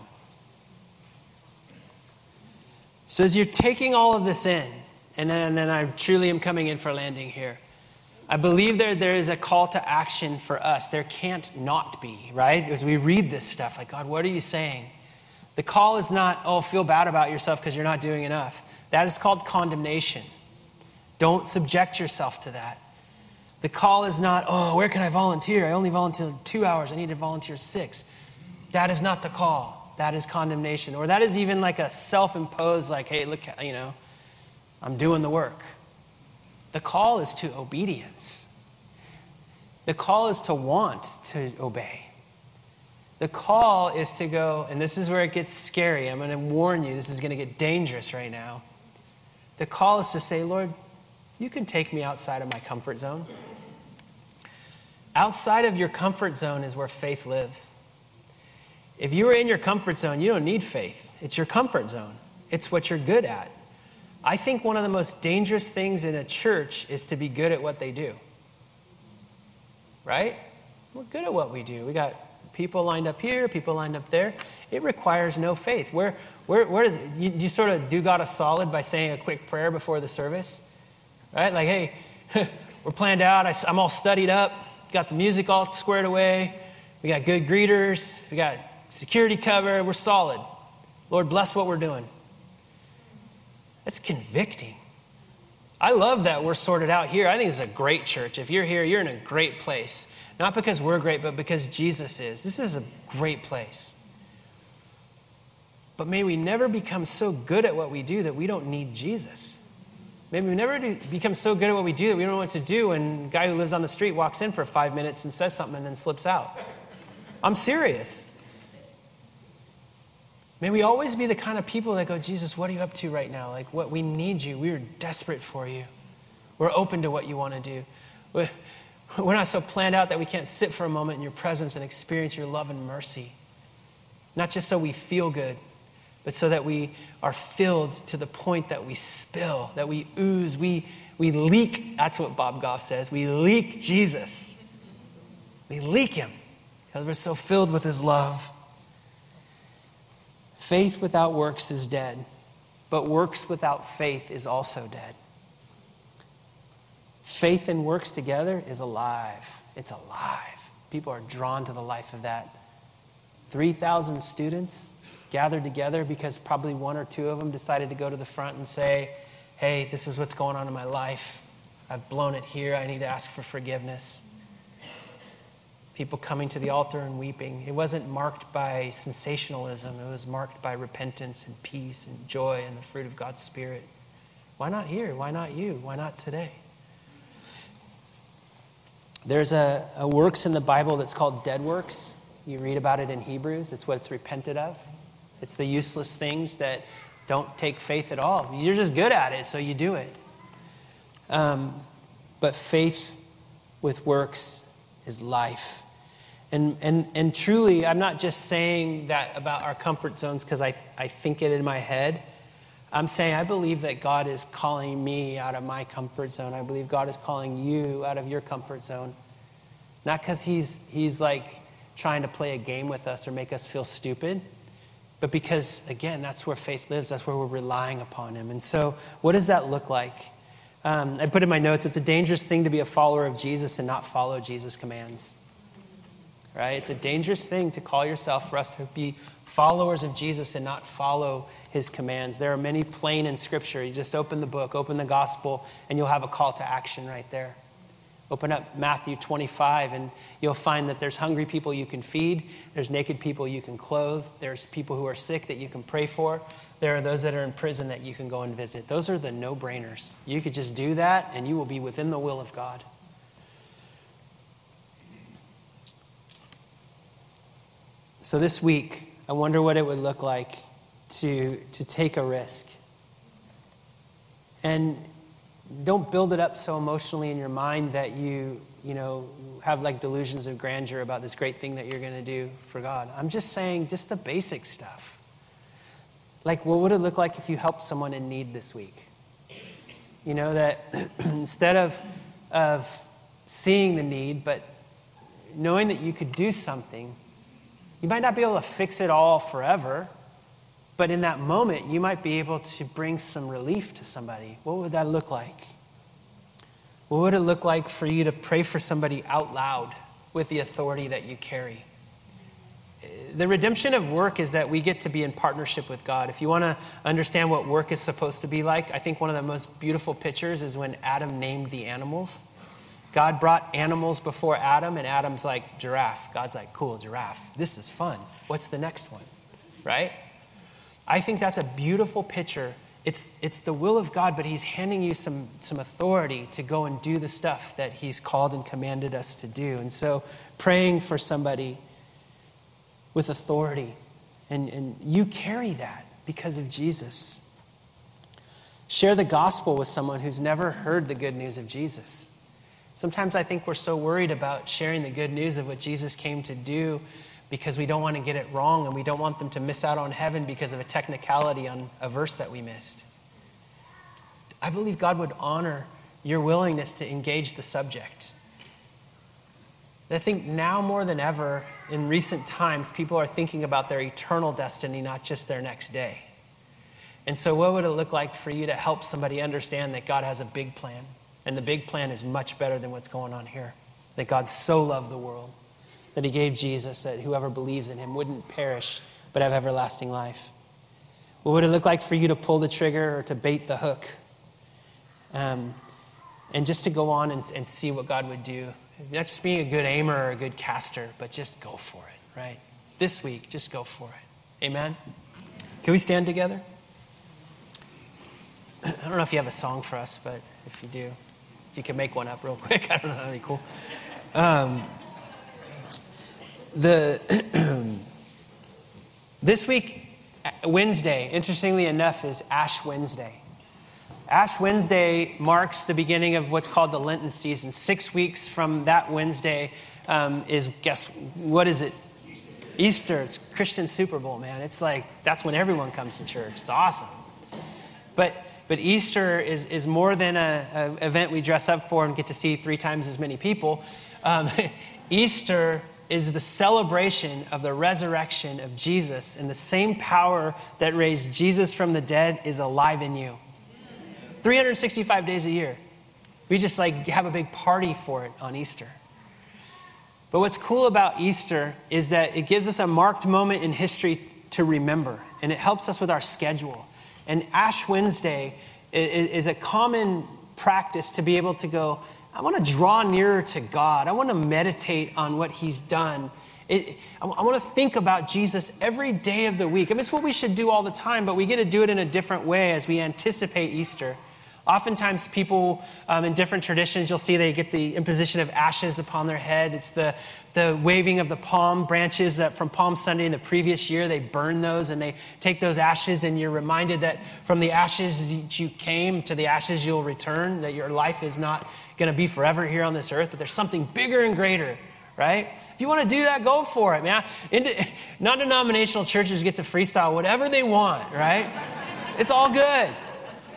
So as you're taking all of this in, and then, and then I truly am coming in for landing here. I believe there, there is a call to action for us. There can't not be, right? As we read this stuff, like, God, what are you saying? The call is not, oh, feel bad about yourself because you're not doing enough. That is called condemnation. Don't subject yourself to that. The call is not, oh, where can I volunteer? I only volunteer two hours. I need to volunteer six. That is not the call. That is condemnation. Or that is even like a self imposed, like, hey, look, you know, I'm doing the work. The call is to obedience. The call is to want to obey. The call is to go, and this is where it gets scary. I'm going to warn you, this is going to get dangerous right now. The call is to say, Lord, you can take me outside of my comfort zone. Outside of your comfort zone is where faith lives. If you are in your comfort zone, you don't need faith. It's your comfort zone, it's what you're good at. I think one of the most dangerous things in a church is to be good at what they do. Right? We're good at what we do. We got people lined up here, people lined up there. It requires no faith. Where, where, where does you, you sort of do God a solid by saying a quick prayer before the service? Right? Like, hey, we're planned out. I, I'm all studied up, got the music all squared away. We got good greeters, we got security cover. We're solid. Lord, bless what we're doing. That's convicting. I love that we're sorted out here. I think it's a great church. If you're here, you're in a great place. Not because we're great, but because Jesus is. This is a great place. But may we never become so good at what we do that we don't need Jesus. Maybe we never become so good at what we do that we don't know what to do and a guy who lives on the street walks in for five minutes and says something and then slips out. I'm serious. May we always be the kind of people that go, Jesus, what are you up to right now? Like, what we need you. We are desperate for you. We're open to what you want to do. We're not so planned out that we can't sit for a moment in your presence and experience your love and mercy. Not just so we feel good, but so that we are filled to the point that we spill, that we ooze, we, we leak. That's what Bob Goff says. We leak Jesus. We leak him because we're so filled with his love. Faith without works is dead, but works without faith is also dead. Faith and works together is alive. It's alive. People are drawn to the life of that. 3,000 students gathered together because probably one or two of them decided to go to the front and say, Hey, this is what's going on in my life. I've blown it here. I need to ask for forgiveness people coming to the altar and weeping. It wasn't marked by sensationalism, it was marked by repentance and peace and joy and the fruit of God's Spirit. Why not here? Why not you? Why not today? There's a, a works in the Bible that's called dead works. You read about it in Hebrews. It's what it's repented of. It's the useless things that don't take faith at all. You're just good at it, so you do it. Um, but faith with works is life. And, and, and truly, I'm not just saying that about our comfort zones because I, I think it in my head. I'm saying I believe that God is calling me out of my comfort zone. I believe God is calling you out of your comfort zone. Not because he's, he's like trying to play a game with us or make us feel stupid, but because, again, that's where faith lives. That's where we're relying upon Him. And so, what does that look like? Um, I put in my notes it's a dangerous thing to be a follower of Jesus and not follow Jesus' commands. Right? It's a dangerous thing to call yourself for us to be followers of Jesus and not follow his commands. There are many plain in Scripture. You just open the book, open the gospel, and you'll have a call to action right there. Open up Matthew 25, and you'll find that there's hungry people you can feed, there's naked people you can clothe, there's people who are sick that you can pray for, there are those that are in prison that you can go and visit. Those are the no brainers. You could just do that, and you will be within the will of God. So, this week, I wonder what it would look like to, to take a risk. And don't build it up so emotionally in your mind that you, you know, have like delusions of grandeur about this great thing that you're going to do for God. I'm just saying just the basic stuff. Like, what would it look like if you helped someone in need this week? You know, that instead of, of seeing the need, but knowing that you could do something, you might not be able to fix it all forever, but in that moment, you might be able to bring some relief to somebody. What would that look like? What would it look like for you to pray for somebody out loud with the authority that you carry? The redemption of work is that we get to be in partnership with God. If you want to understand what work is supposed to be like, I think one of the most beautiful pictures is when Adam named the animals. God brought animals before Adam, and Adam's like, giraffe. God's like, cool, giraffe. This is fun. What's the next one? Right? I think that's a beautiful picture. It's, it's the will of God, but He's handing you some, some authority to go and do the stuff that He's called and commanded us to do. And so, praying for somebody with authority, and, and you carry that because of Jesus. Share the gospel with someone who's never heard the good news of Jesus. Sometimes I think we're so worried about sharing the good news of what Jesus came to do because we don't want to get it wrong and we don't want them to miss out on heaven because of a technicality on a verse that we missed. I believe God would honor your willingness to engage the subject. I think now more than ever in recent times, people are thinking about their eternal destiny, not just their next day. And so, what would it look like for you to help somebody understand that God has a big plan? And the big plan is much better than what's going on here. That God so loved the world that he gave Jesus, that whoever believes in him wouldn't perish, but have everlasting life. What would it look like for you to pull the trigger or to bait the hook? Um, and just to go on and, and see what God would do. Not just being a good aimer or a good caster, but just go for it, right? This week, just go for it. Amen? Can we stand together? I don't know if you have a song for us, but if you do, if you can make one up real quick, I don't know, that'd be cool. Um, the this week, Wednesday, interestingly enough, is Ash Wednesday. Ash Wednesday marks the beginning of what's called the Lenten season. Six weeks from that Wednesday um, is, guess, what is it? Easter. It's Christian Super Bowl, man. It's like, that's when everyone comes to church. It's awesome. But, but Easter is, is more than an event we dress up for and get to see three times as many people. Um, Easter is the celebration of the resurrection of Jesus, and the same power that raised Jesus from the dead is alive in you. 365 days a year. We just like have a big party for it on Easter. But what's cool about Easter is that it gives us a marked moment in history to remember, and it helps us with our schedule. And Ash Wednesday is a common practice to be able to go, I want to draw nearer to God. I want to meditate on what He's done. It, I, want to think about Jesus every day of the week. I mean, it's what we should do all the time, but we get to do it in a different way as we anticipate Easter. Oftentimes, people um, in different traditions, you'll see they get the imposition of ashes upon their head. It's the, the waving of the palm branches that from Palm Sunday in the previous year, they burn those and they take those ashes, and you're reminded that from the ashes you came to the ashes you'll return, that your life is not going to be forever here on this earth, but there's something bigger and greater, right? If you want to do that, go for it, man. Non denominational churches get to freestyle whatever they want, right? It's all good.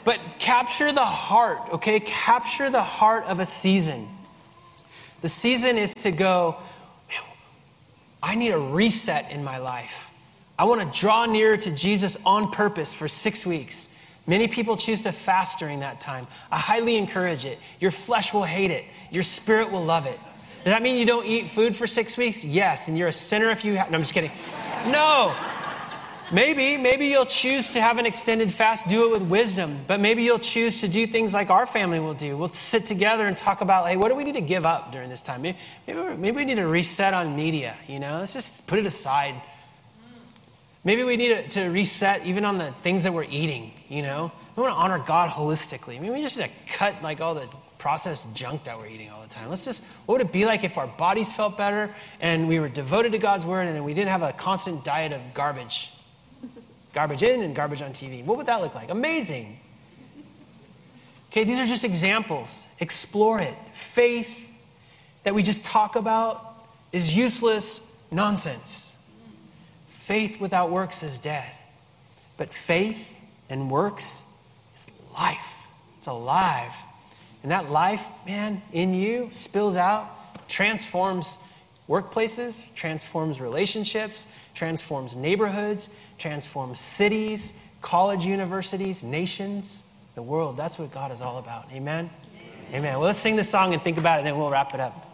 But capture the heart, okay? Capture the heart of a season. The season is to go, I need a reset in my life. I want to draw nearer to Jesus on purpose for six weeks. Many people choose to fast during that time. I highly encourage it. Your flesh will hate it, your spirit will love it. Does that mean you don't eat food for six weeks? Yes, and you're a sinner if you have. No, I'm just kidding. No. Maybe, maybe you'll choose to have an extended fast, do it with wisdom, but maybe you'll choose to do things like our family will do. We'll sit together and talk about, hey, what do we need to give up during this time? Maybe, maybe, maybe we need to reset on media, you know? Let's just put it aside. Maybe we need to, reset even on the things that we're eating, you know? We want to honor God holistically. Maybe we just need to cut like all the processed junk that we're eating all the time. Let's just, what would it be like if our bodies felt better and we were devoted to God's word and we didn't have a constant diet of garbage? Garbage in and garbage on TV. What would that look like? Amazing. Okay, these are just examples. Explore it. Faith that we just talk about is useless nonsense. Faith without works is dead. But faith and works is life. It's alive. And that life, man, in you spills out, transforms workplaces, transforms relationships, transforms neighborhoods, transforms cities, college universities, nations, the world. That's what God is all about. Amen? Amen. Amen. Well, let's sing this song and think about it, and then we'll wrap it up.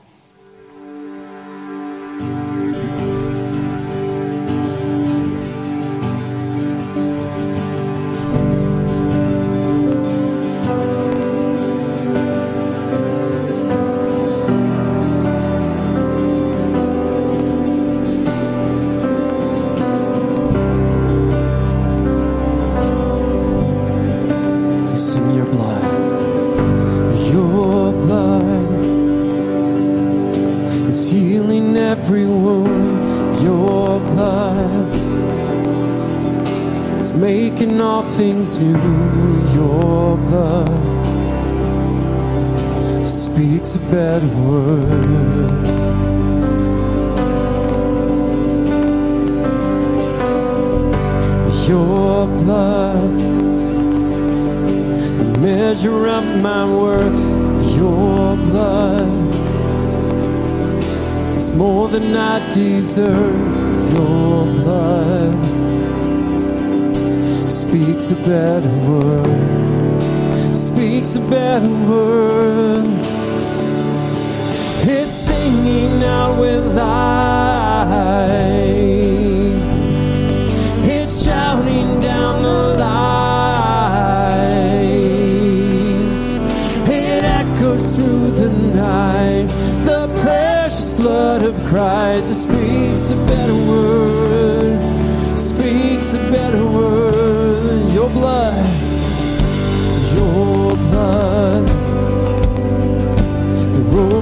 Things new. Your blood speaks a better word. Your blood, the measure of my worth. Your blood is more than I deserve. Your blood speaks a better word, speaks a better word. It's singing out with life, it's shouting down the lies, it echoes through the night. The precious blood of Christ speaks a better word,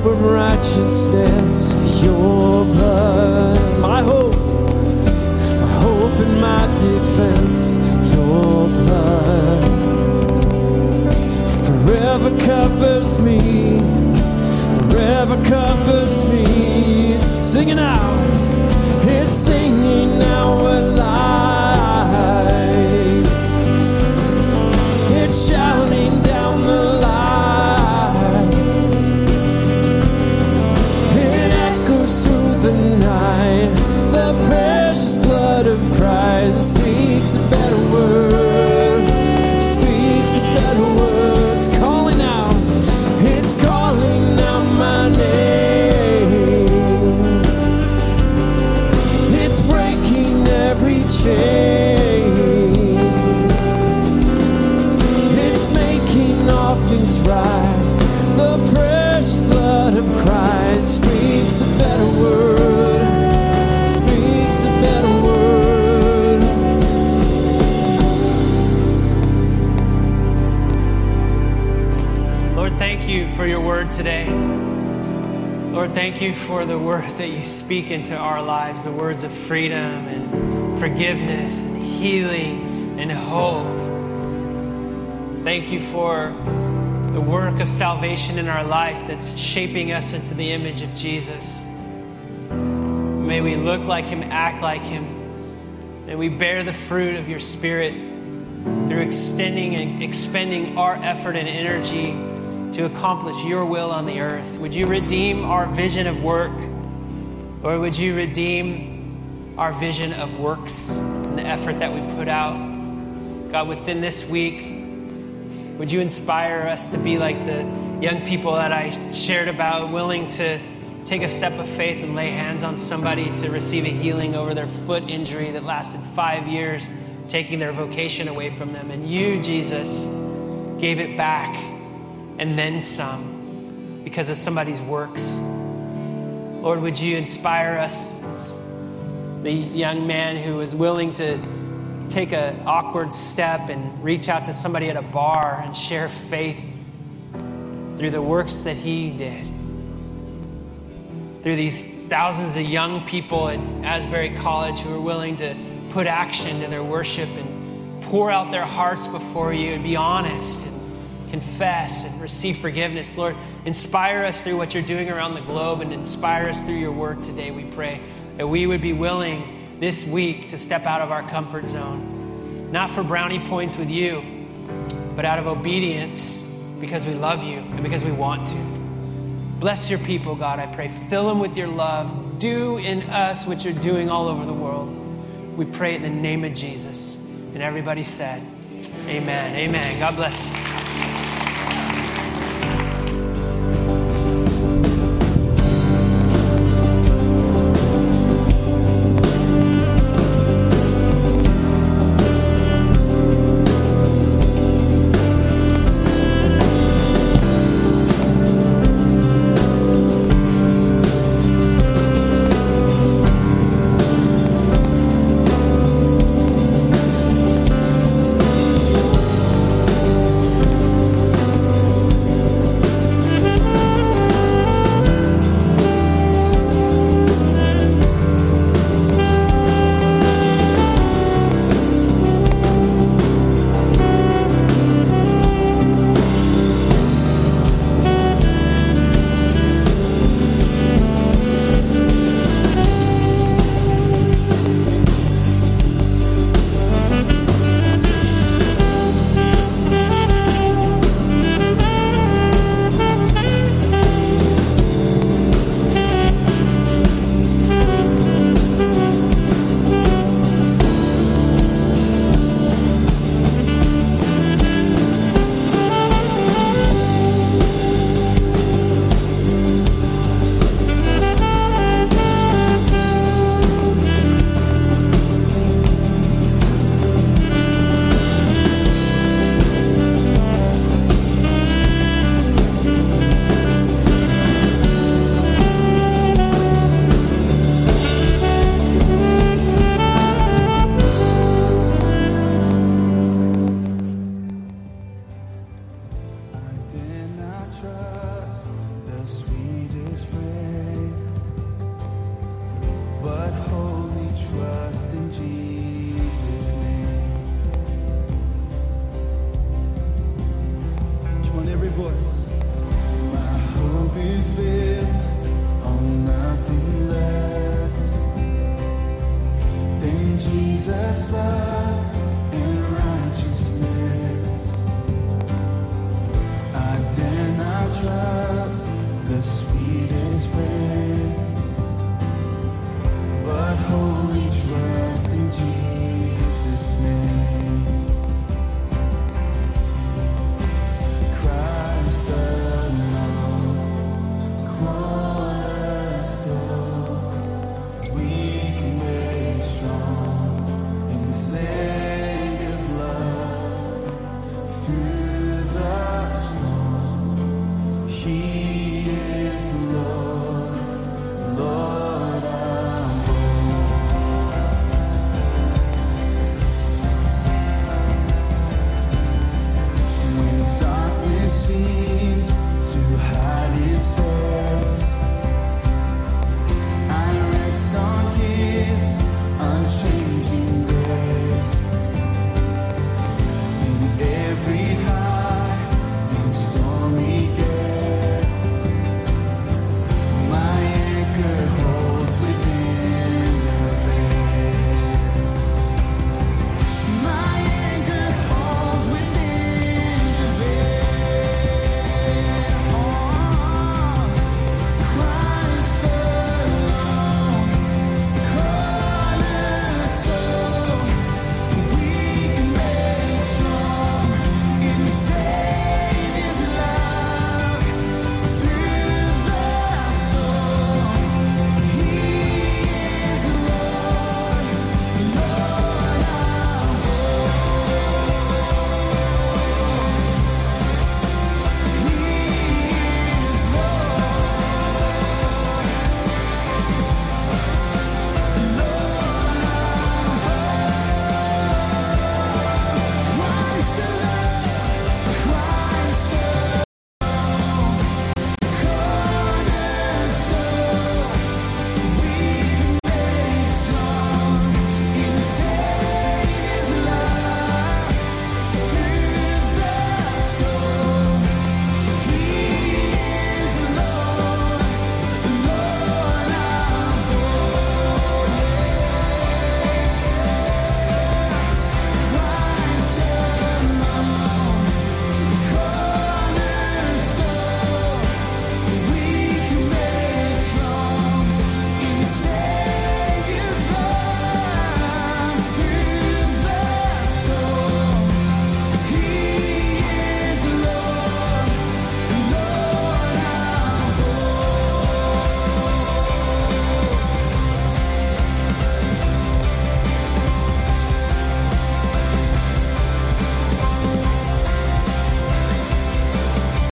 of righteousness, your blood, my hope, my hope and my defense, your blood forever covers me, forever covers me. It's singing out, it's singing now thank you for the word that you speak into our lives, the words of freedom and forgiveness and healing and hope. Thank you for the work of salvation in our life that's shaping us into the image of Jesus. May we look like him, act like him. May we bear the fruit of your spirit through extending and expending our effort and energy to accomplish your will on the earth. Would you redeem our vision of work? Or would you redeem our vision of works and the effort that we put out? God, within this week, would you inspire us to be like the young people that I shared about, willing to take a step of faith and lay hands on somebody to receive a healing over their foot injury that lasted five years, taking their vocation away from them? And you, Jesus, gave it back and then some because of somebody's works. Lord, would you inspire us, the young man who was willing to take an awkward step and reach out to somebody at a bar and share faith through the works that he did. Through these thousands of young people at Asbury College who are willing to put action to their worship and pour out their hearts before you and be honest confess and receive forgiveness. Lord, inspire us through what you're doing around the globe and inspire us through your work today, we pray. That we would be willing this week to step out of our comfort zone, not for brownie points with you, but out of obedience because we love you and because we want to. Bless your people, God, I pray. Fill them with your love. Do in us what you're doing all over the world. We pray in the name of Jesus. And everybody said, Amen. Amen. God bless you.